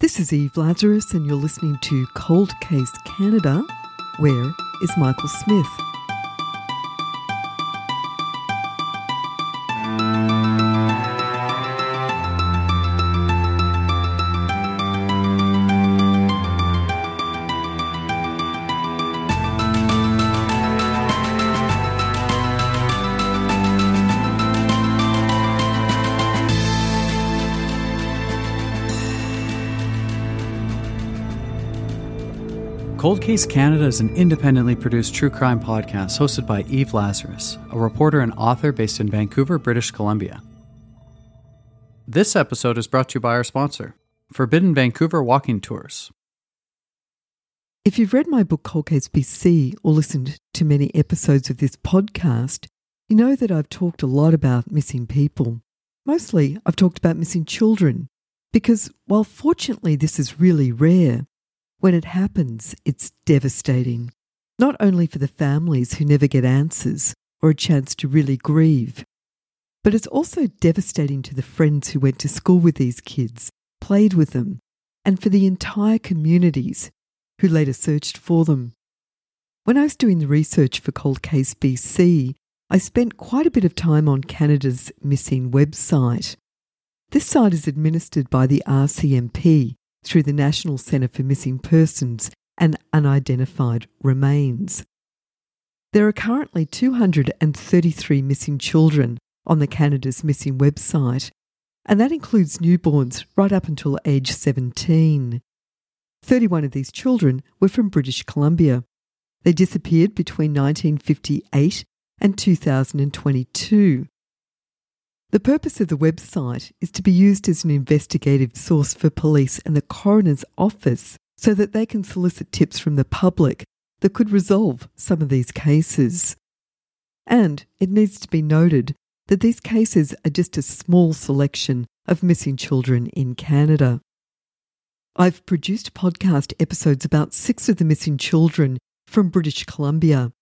This is Eve Lazarus, and you're listening to Cold Case Canada. Where is Michael Smith? Cold Case Canada is an independently produced true crime podcast hosted by Eve Lazarus, a reporter and author based in Vancouver, British Columbia. This episode is brought to you by our sponsor, Forbidden Vancouver Walking Tours. If you've read my book Cold Case BC or listened to many episodes of this podcast, you know that I've talked a lot about missing people. Mostly, I've talked about missing children, because while fortunately this is really rare, when it happens, it's devastating, not only for the families who never get answers or a chance to really grieve, but it's also devastating to the friends who went to school with these kids, played with them, and for the entire communities who later searched for them. When I was doing the research for Cold Case BC, I spent quite a bit of time on Canada's missing website. This site is administered by the RCMP, through the National Centre for Missing Persons and Unidentified Remains. There are currently 233 missing children on the Canada's Missing website, and that includes newborns right up until age 17. 31 of these children were from British Columbia. They disappeared between 1958 and 2022. The purpose of the website is to be used as an investigative source for police and the coroner's office so that they can solicit tips from the public that could resolve some of these cases. And it needs to be noted that these cases are just a small selection of missing children in Canada. I've produced podcast episodes about six of the missing children from British Columbia,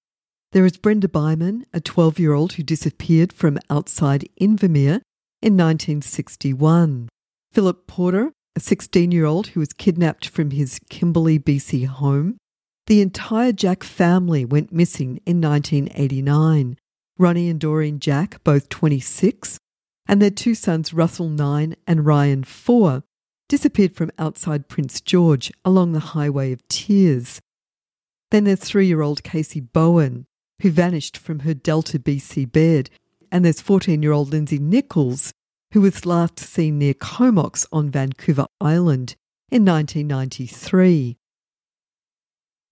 there is Brenda Byman, a 12 year old who disappeared from outside Invermere in 1961. Philip Porter, a 16 year old who was kidnapped from his Kimberley, BC home. The entire Jack family went missing in 1989. Ronnie and Doreen Jack, both 26, and their two sons, Russell 9 and Ryan 4, disappeared from outside Prince George along the Highway of Tears. Then there's three year old Casey Bowen, who vanished from her Delta BC bed, and there's 14 year old Lindsay Nichols, who was last seen near Comox on Vancouver Island in 1993.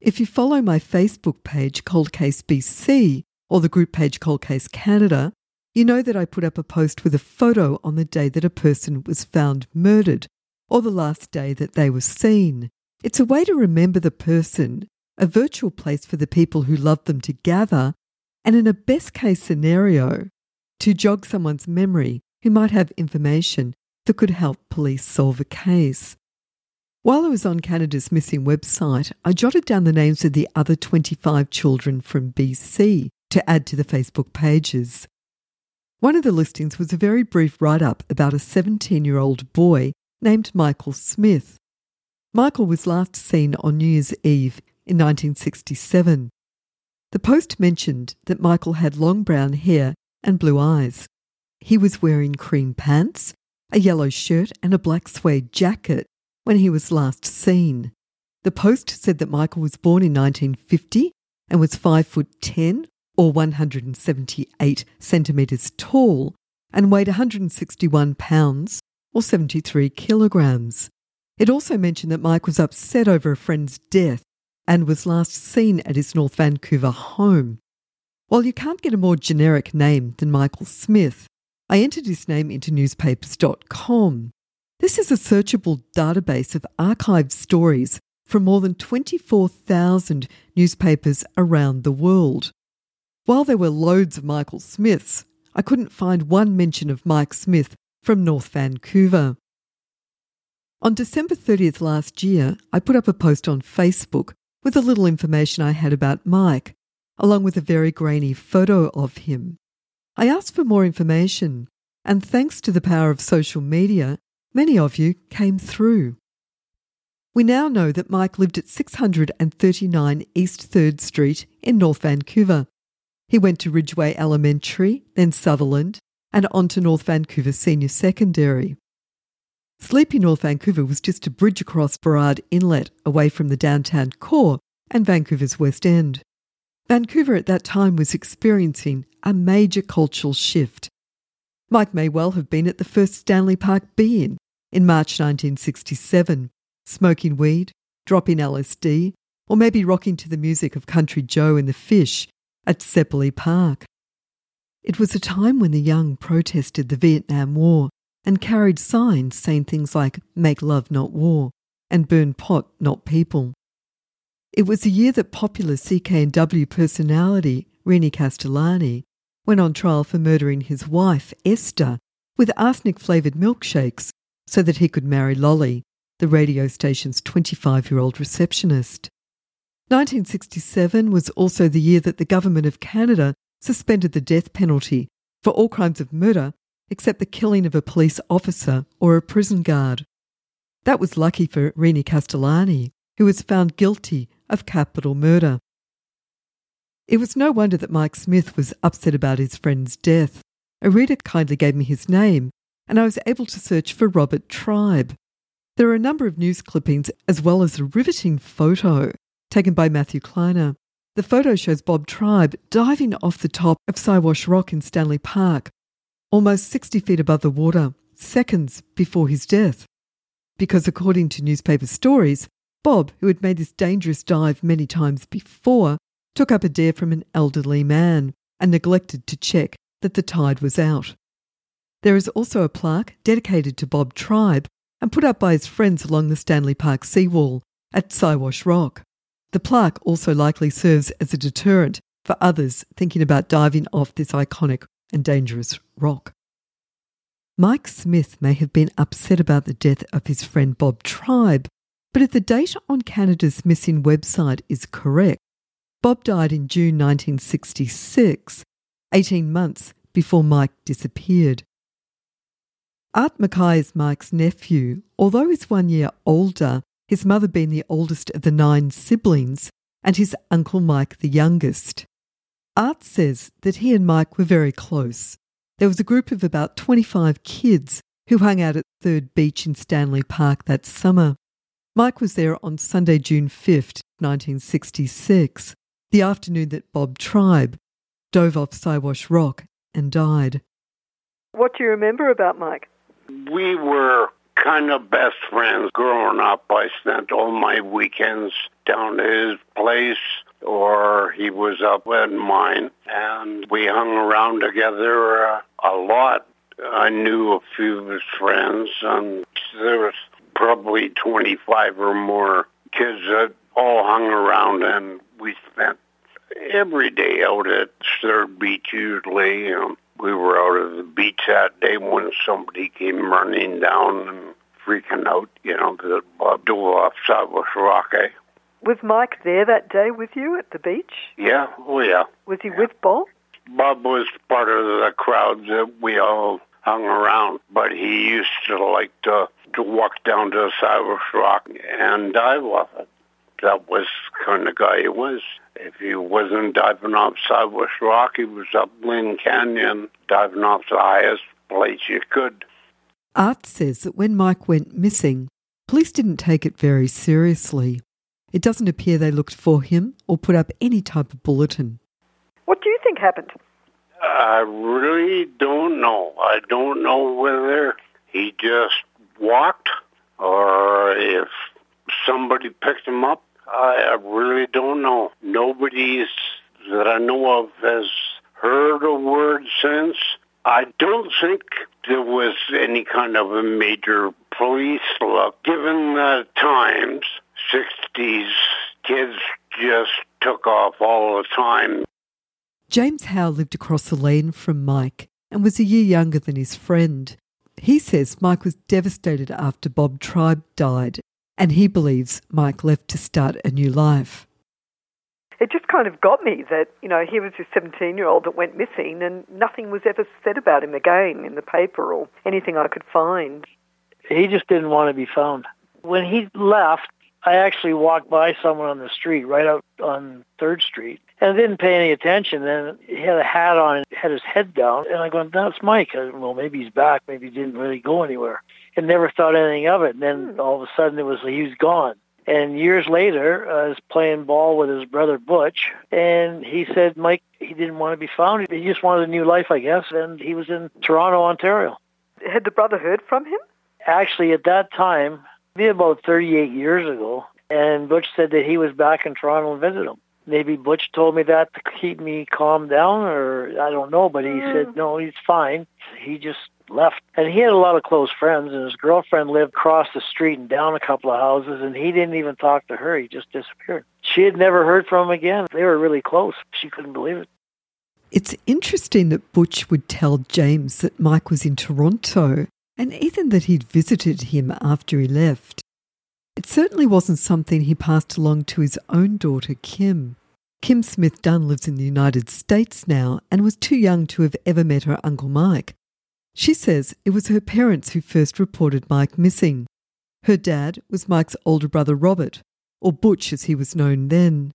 If you follow my Facebook page, Cold Case BC, or the group page Cold Case Canada, you know that I put up a post with a photo on the day that a person was found murdered, or the last day that they were seen. It's a way to remember the person a virtual place for the people who love them to gather, and in a best case scenario, to jog someone's memory who might have information that could help police solve a case. While I was on Canada's Missing website, I jotted down the names of the other 25 children from BC to add to the Facebook pages. One of the listings was a very brief write up about a 17 year old boy named Michael Smith. Michael was last seen on New Year's Eve in 1967. The post mentioned that Michael had long brown hair and blue eyes. He was wearing cream pants, a yellow shirt, and a black suede jacket when he was last seen. The post said that Michael was born in 1950 and was 5 foot 10 or 178 centimetres tall and weighed 161 pounds or 73 kilograms. It also mentioned that Mike was upset over a friend's death and was last seen at his North Vancouver home. While you can't get a more generic name than Michael Smith, I entered his name into newspapers.com. This is a searchable database of archived stories from more than 24,000 newspapers around the world. While there were loads of Michael Smiths, I couldn't find one mention of Mike Smith from North Vancouver. On December 30th last year, I put up a post on Facebook with the little information I had about Mike, along with a very grainy photo of him. I asked for more information, and thanks to the power of social media, many of you came through. We now know that Mike lived at 639 East 3rd Street in North Vancouver. He went to Ridgeway Elementary, then Sutherland, and on to North Vancouver Senior Secondary. Sleepy North Vancouver was just a bridge across Burrard Inlet away from the downtown core and Vancouver's West End. Vancouver at that time was experiencing a major cultural shift. Mike may well have been at the first Stanley Park Be In in March 1967, smoking weed, dropping LSD, or maybe rocking to the music of Country Joe and the Fish at Sepperley Park. It was a time when the young protested the Vietnam War and carried signs saying things like Make Love Not War and Burn Pot Not People. It was the year that popular CKNW personality René Castellani went on trial for murdering his wife, Esther, with arsenic flavoured milkshakes so that he could marry Lolly, the radio station's 25 year old receptionist. 1967 was also the year that the Government of Canada suspended the death penalty for all crimes of murder except the killing of a police officer or a prison guard. That was lucky for René Castellani, who was found guilty of capital murder. It was no wonder that Mike Smith was upset about his friend's death. A reader kindly gave me his name, and I was able to search for Robert Tribe. There are a number of news clippings as well as a riveting photo taken by Matthew Kleiner. The photo shows Bob Tribe diving off the top of Siwash Rock in Stanley Park, almost 60 feet above the water, seconds before his death. Because according to newspaper stories, Bob, who had made this dangerous dive many times before, took up a dare from an elderly man and neglected to check that the tide was out. There is also a plaque dedicated to Bob Tribe and put up by his friends along the Stanley Park seawall at Siwash Rock. The plaque also likely serves as a deterrent for others thinking about diving off this iconic and dangerous rock. Mike Smith may have been upset about the death of his friend Bob Tribe, but if the data on Canada's missing website is correct, Bob died in June 1966, 18 months before Mike disappeared. Art Mackay is Mike's nephew. Although he's one year older, his mother being the oldest of the nine siblings, and his uncle Mike the youngest. Art says that he and Mike were very close. There was a group of about 25 kids who hung out at Third Beach in Stanley Park that summer. Mike was there on Sunday, June 5th, 1966, the afternoon that Bob Tribe dove off Siwash Rock and died. What do you remember about Mike? We were kind of best friends growing up. I spent all my weekends down at his place or he was up at mine and we hung around together uh, a lot. I knew a few of his friends and there was probably 25 or more kids that all hung around and we spent every day out at Third Beach usually. Um, we were out at the beach that day when somebody came running down and freaking out, you know, that Bob dove off Siwash Rock. Was Mike there that day with you at the beach? Yeah, oh yeah. Was he yeah. with Bob? Bob was part of the crowd that we all hung around, but he used to like to to walk down to Siwash Rock and dive off it. That was the kind of guy he was. If he wasn't diving off Siwash Rock, he was up Lynn Canyon, diving off the highest place you could. Art says that when Mike went missing, police didn't take it very seriously. It doesn't appear they looked for him or put up any type of bulletin. What do you think happened? I really don't know. I don't know whether he just walked or if somebody picked him up. I really don't know. Nobody's that I know of has heard a word since. I don't think there was any kind of a major police look. Given the times, 60s, kids just took off all the time. James Howe lived across the lane from Mike and was a year younger than his friend. He says Mike was devastated after Bob Tribe died, and he believes Mike left to start a new life. It just kind of got me that, you know, he was this 17 year old that went missing and nothing was ever said about him again in the paper or anything I could find. He just didn't want to be found. When he left, I actually walked by someone on the street right out on 3rd Street and didn't pay any attention. Then he had a hat on and had his head down. And I go, that's Mike. I, well, maybe he's back. Maybe he didn't really go anywhere. And never thought anything of it. And then hmm. all of a sudden it was he was gone. And years later, I was playing ball with his brother Butch, and he said Mike he didn't want to be found. He just wanted a new life, I guess. And he was in Toronto, Ontario. Had the brother heard from him? Actually, at that time, maybe about 38 years ago, and Butch said that he was back in Toronto and visited him. Maybe Butch told me that to keep me calm down, or I don't know, but he mm. said, no, he's fine. He just left. And he had a lot of close friends, and his girlfriend lived across the street and down a couple of houses, and he didn't even talk to her. He just disappeared. She had never heard from him again. They were really close. She couldn't believe it. It's interesting that Butch would tell James that Mike was in Toronto and even that he'd visited him after he left. It certainly wasn't something he passed along to his own daughter, Kim. Kim Smith Dunn lives in the United States now and was too young to have ever met her Uncle Mike. She says it was her parents who first reported Mike missing. Her dad was Mike's older brother Robert, or Butch as he was known then.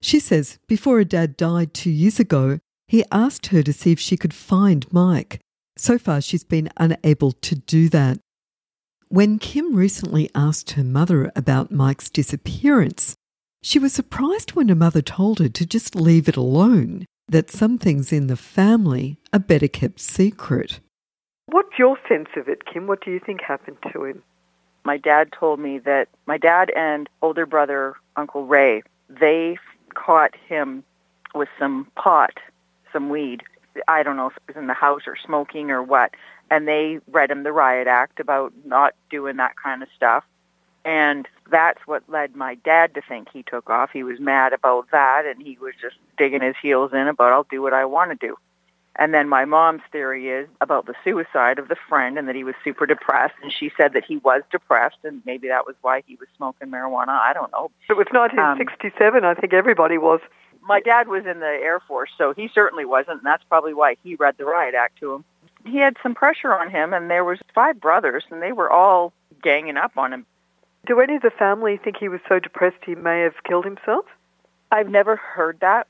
She says before her dad died two years ago, he asked her to see if she could find Mike. So far, she's been unable to do that. When Kim recently asked her mother about Mike's disappearance, she was surprised when her mother told her to just leave it alone, that some things in the family are better kept secret. What's your sense of it, Kim? What do you think happened to him? My dad told me that my dad and older brother, Uncle Ray, they caught him with some pot, some weed. I don't know if it was in the house or smoking or what and they read him the riot act about not doing that kind of stuff. And that's what led my dad to think he took off. He was mad about that and he was just digging his heels in about I'll do what I want to do. And then my mom's theory is about the suicide of the friend and that he was super depressed. And she said that he was depressed and maybe that was why he was smoking marijuana. I don't know. It was 1967. Um, I think everybody was. My dad was in the Air Force, so he certainly wasn't. And that's probably why he read the riot act to him he had some pressure on him, and there was five brothers, and they were all ganging up on him. Do any of the family think he was so depressed he may have killed himself? I've never heard that.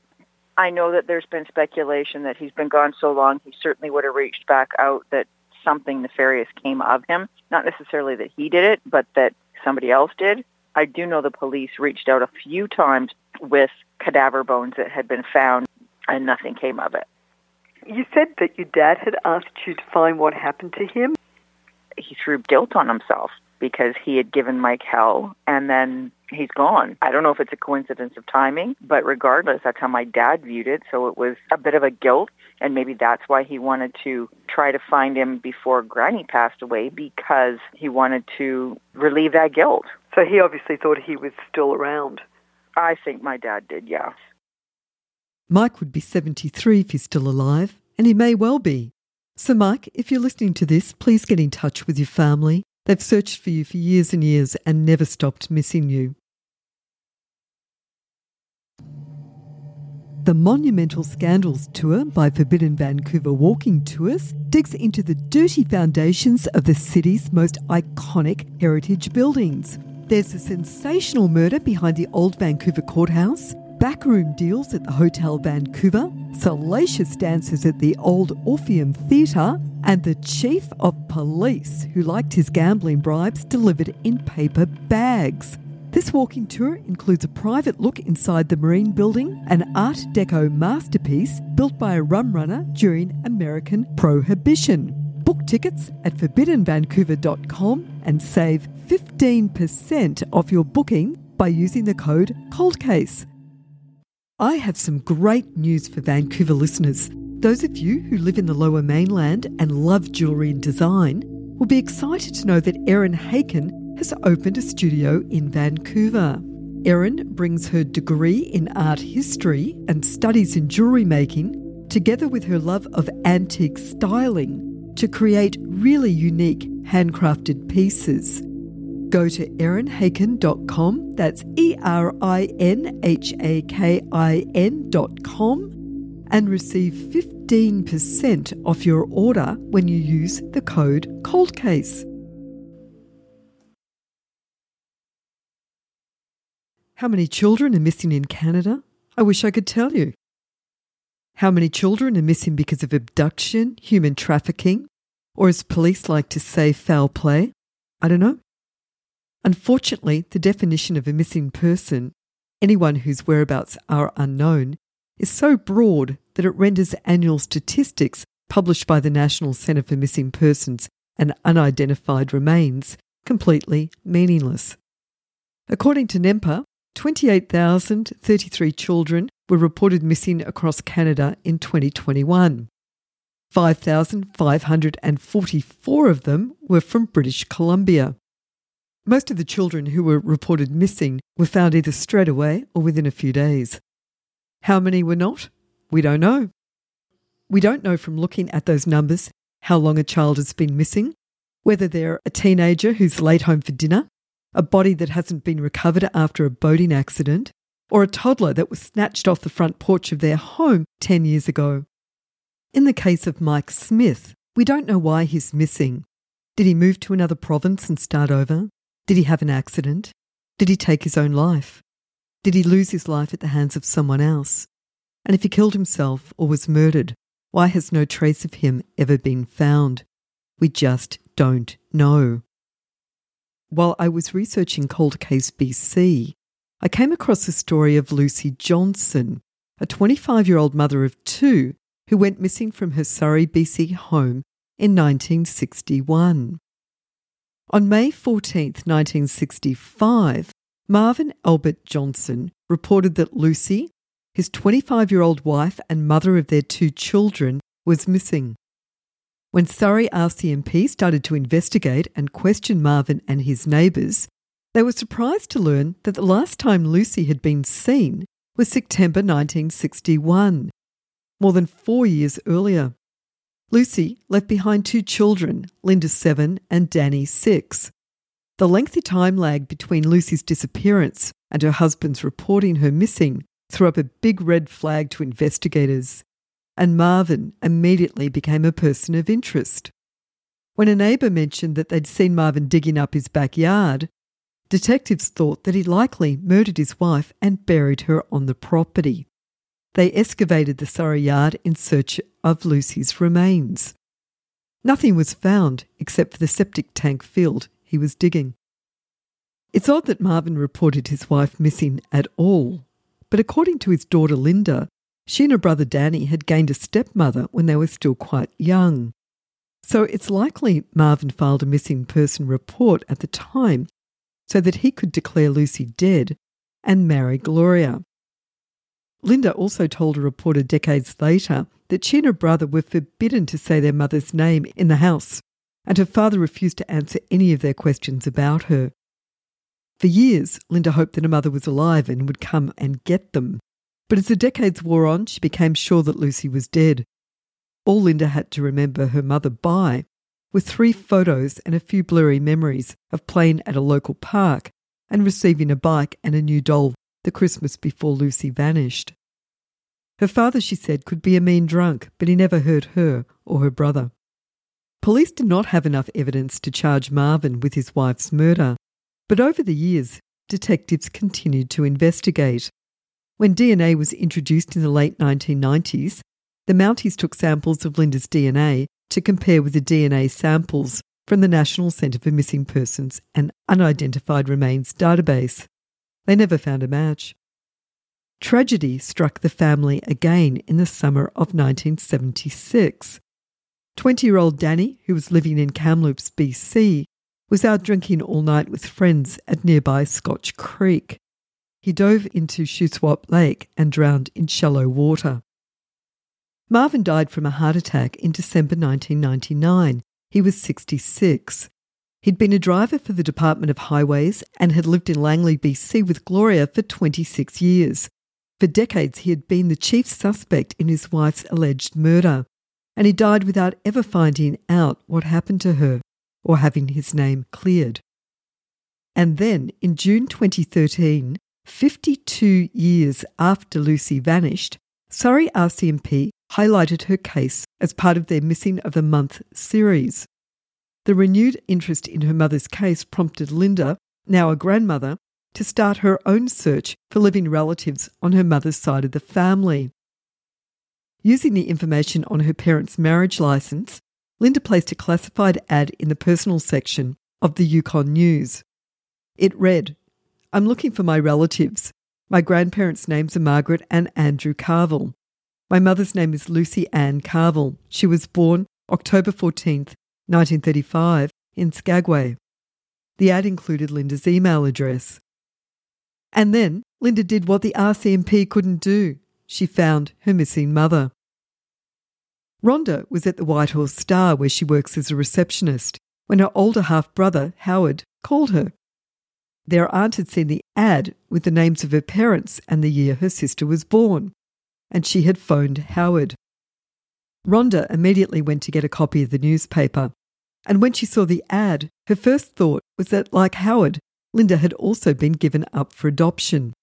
I know that there's been speculation that he's been gone so long he certainly would have reached back out that something nefarious came of him. Not necessarily that he did it, but that somebody else did. I do know the police reached out a few times with cadaver bones that had been found and nothing came of it. You said that your dad had asked you to find what happened to him. He threw guilt on himself because he had given Mike hell and then he's gone. I don't know if it's a coincidence of timing, but regardless, that's how my dad viewed it. So it was a bit of a guilt and maybe that's why he wanted to try to find him before Granny passed away because he wanted to relieve that guilt. So he obviously thought he was still around. I think my dad did, yeah. Mike would be 73 if he's still alive, and he may well be. So, Mike, if you're listening to this, please get in touch with your family. They've searched for you for years and years and never stopped missing you. The Monumental Scandals Tour by Forbidden Vancouver Walking Tours digs into the dirty foundations of the city's most iconic heritage buildings. There's a sensational murder behind the old Vancouver courthouse, backroom deals at the Hotel Vancouver, salacious dances at the old Orpheum Theatre, and the Chief of Police, who liked his gambling bribes delivered in paper bags. This walking tour includes a private look inside the Marine Building, an Art Deco masterpiece built by a rum runner during American Prohibition. Book tickets at forbiddenvancouver.com and save 15% off your booking by using the code COLDCASE. I have some great news for Vancouver listeners. Those of you who live in the lower mainland and love jewellery and design will be excited to know that Erin Hakin has opened a studio in Vancouver. Erin brings her degree in art history and studies in jewellery making, together with her love of antique styling, to create really unique handcrafted pieces. Go to erinhakin.com, that's E R I N H A K I N.com, and receive 15% off your order when you use the code COLDCASE. How many children are missing in Canada? I wish I could tell you. How many children are missing because of abduction, human trafficking, or as police like to say, foul play? I don't know. Unfortunately, the definition of a missing person, anyone whose whereabouts are unknown, is so broad that it renders annual statistics published by the National Centre for Missing Persons and Unidentified Remains completely meaningless. According to NEMPA, 28,033 children were reported missing across Canada in 2021. 5,544 of them were from British Columbia. Most of the children who were reported missing were found either straight away or within a few days. How many were not? We don't know. We don't know from looking at those numbers how long a child has been missing, whether they're a teenager who's late home for dinner, a body that hasn't been recovered after a boating accident, or a toddler that was snatched off the front porch of their home 10 years ago. In the case of Mike Smith, we don't know why he's missing. Did he move to another province and start over? Did he have an accident? Did he take his own life? Did he lose his life at the hands of someone else? And if he killed himself or was murdered, why has no trace of him ever been found? We just don't know. While I was researching Cold Case BC, I came across the story of Lucy Johnson, a 25 year old mother of two who went missing from her Surrey, BC home in 1961. On May 14, 1965, Marvin Albert Johnson reported that Lucy, his 25 year old wife and mother of their two children, was missing. When Surrey RCMP started to investigate and question Marvin and his neighbours, they were surprised to learn that the last time Lucy had been seen was September 1961, more than four years earlier. Lucy left behind two children, Linda 7 and Danny 6. The lengthy time lag between Lucy's disappearance and her husband's reporting her missing threw up a big red flag to investigators, and Marvin immediately became a person of interest. When a neighbour mentioned that they'd seen Marvin digging up his backyard, detectives thought that he likely murdered his wife and buried her on the property. They excavated the Surrey yard in search of Lucy's remains. Nothing was found except for the septic tank field he was digging. It's odd that Marvin reported his wife missing at all, but according to his daughter Linda, she and her brother Danny had gained a stepmother when they were still quite young. So it's likely Marvin filed a missing person report at the time so that he could declare Lucy dead and marry Gloria. Linda also told a reporter decades later that she and her brother were forbidden to say their mother's name in the house, and her father refused to answer any of their questions about her. For years, Linda hoped that her mother was alive and would come and get them. But as the decades wore on, she became sure that Lucy was dead. All Linda had to remember her mother by were three photos and a few blurry memories of playing at a local park and receiving a bike and a new doll the Christmas before Lucy vanished. Her father, she said, could be a mean drunk, but he never hurt her or her brother. Police did not have enough evidence to charge Marvin with his wife's murder, but over the years, detectives continued to investigate. When DNA was introduced in the late 1990s, the Mounties took samples of Linda's DNA to compare with the DNA samples from the National Centre for Missing Persons and Unidentified Remains database. They never found a match. Tragedy struck the family again in the summer of 1976. 20 year old Danny, who was living in Kamloops, BC, was out drinking all night with friends at nearby Scotch Creek. He dove into Shuswap Lake and drowned in shallow water. Marvin died from a heart attack in December 1999. He was 66. He'd been a driver for the Department of Highways and had lived in Langley, BC with Gloria for 26 years. For decades, he had been the chief suspect in his wife's alleged murder, and he died without ever finding out what happened to her or having his name cleared. And then, in June 2013, 52 years after Lucy vanished, Surrey RCMP highlighted her case as part of their Missing of the Month series. The renewed interest in her mother's case prompted Linda, now a grandmother, to start her own search for living relatives on her mother's side of the family. Using the information on her parents' marriage license, Linda placed a classified ad in the personal section of the Yukon News. It read, I'm looking for my relatives. My grandparents' names are Margaret and Andrew Carville. My mother's name is Lucy Ann Carville. She was born October 14th, 1935, in Skagway. The ad included Linda's email address. And then Linda did what the RCMP couldn't do. She found her missing mother. Rhonda was at the Whitehorse Star where she works as a receptionist when her older half brother, Howard, called her. Their aunt had seen the ad with the names of her parents and the year her sister was born, and she had phoned Howard. Rhonda immediately went to get a copy of the newspaper, and when she saw the ad, her first thought was that, like Howard, Linda had also been given up for adoption.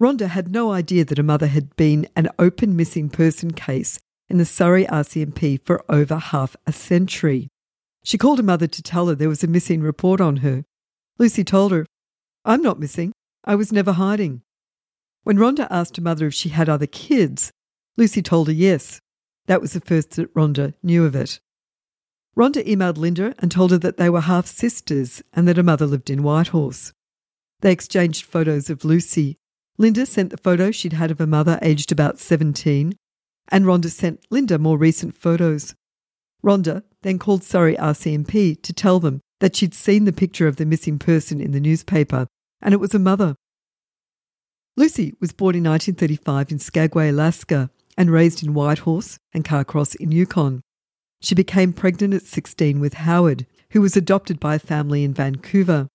Rhonda had no idea that her mother had been an open missing person case in the Surrey RCMP for over half a century. She called her mother to tell her there was a missing report on her. Lucy told her, I'm not missing. I was never hiding. When Rhonda asked her mother if she had other kids, Lucy told her yes. That was the first that Rhonda knew of it. Rhonda emailed Linda and told her that they were half sisters and that her mother lived in Whitehorse. They exchanged photos of Lucy. Linda sent the photo she'd had of her mother aged about 17, and Rhonda sent Linda more recent photos. Rhonda then called Surrey RCMP to tell them that she'd seen the picture of the missing person in the newspaper, and it was a mother. Lucy was born in 1935 in Skagway, Alaska, and raised in Whitehorse and Carcross in Yukon. She became pregnant at 16 with Howard, who was adopted by a family in Vancouver.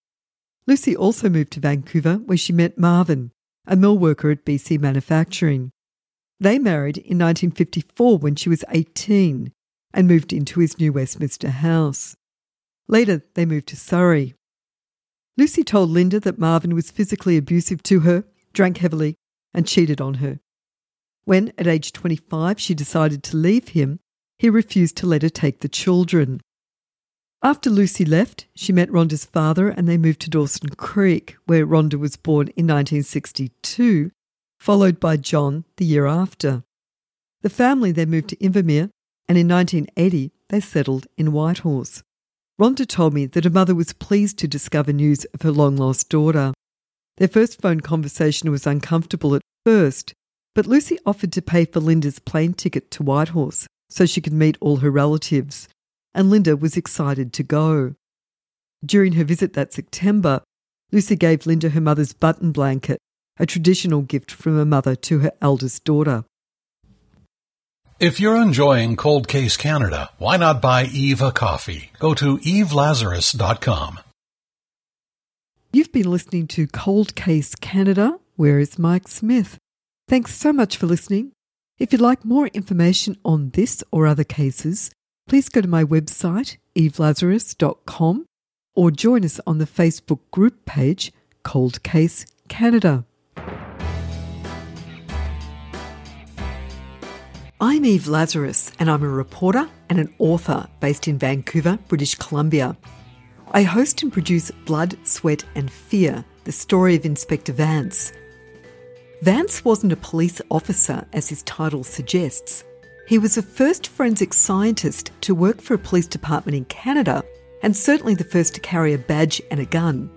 Lucy also moved to Vancouver, where she met Marvin, a mill worker at BC Manufacturing. They married in 1954 when she was 18 and moved into his New Westminster house. Later, they moved to Surrey. Lucy told Linda that Marvin was physically abusive to her, drank heavily, and cheated on her. When, at age 25, she decided to leave him, he refused to let her take the children. After Lucy left, she met Rhonda's father and they moved to Dawson Creek, where Rhonda was born in 1962, followed by John the year after. The family then moved to Invermere, and in 1980 they settled in Whitehorse. Rhonda told me that her mother was pleased to discover news of her long lost daughter. Their first phone conversation was uncomfortable at first, but Lucy offered to pay for Linda's plane ticket to Whitehorse so she could meet all her relatives, and Linda was excited to go. During her visit that September, Lucy gave Linda her mother's button blanket, a traditional gift from her mother to her eldest daughter. If you're enjoying Cold Case Canada, why not buy Eve a coffee? Go to evelazarus.com. You've been listening to Cold Case Canada. Where is Mike Smith? Thanks so much for listening. If you'd like more information on this or other cases, please go to my website, evelazarus.com, or join us on the Facebook group page, Cold Case Canada. I'm Eve Lazarus, and I'm a reporter and an author based in Vancouver, British Columbia. I host and produce Blood, Sweat and Fear, the story of Inspector Vance. Vance wasn't a police officer, as his title suggests. He was the first forensic scientist to work for a police department in Canada, and certainly the first to carry a badge and a gun.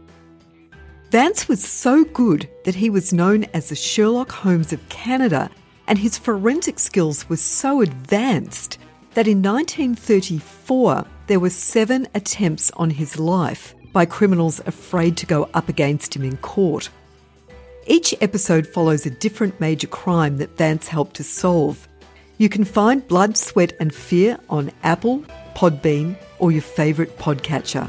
Vance was so good that he was known as the Sherlock Holmes of Canada and his forensic skills were so advanced that in 1934 there were seven attempts on his life by criminals afraid to go up against him in court. Each episode follows a different major crime that Vance helped to solve. You can find Blood, Sweat and Fear on Apple, Podbean, or your favourite podcatcher.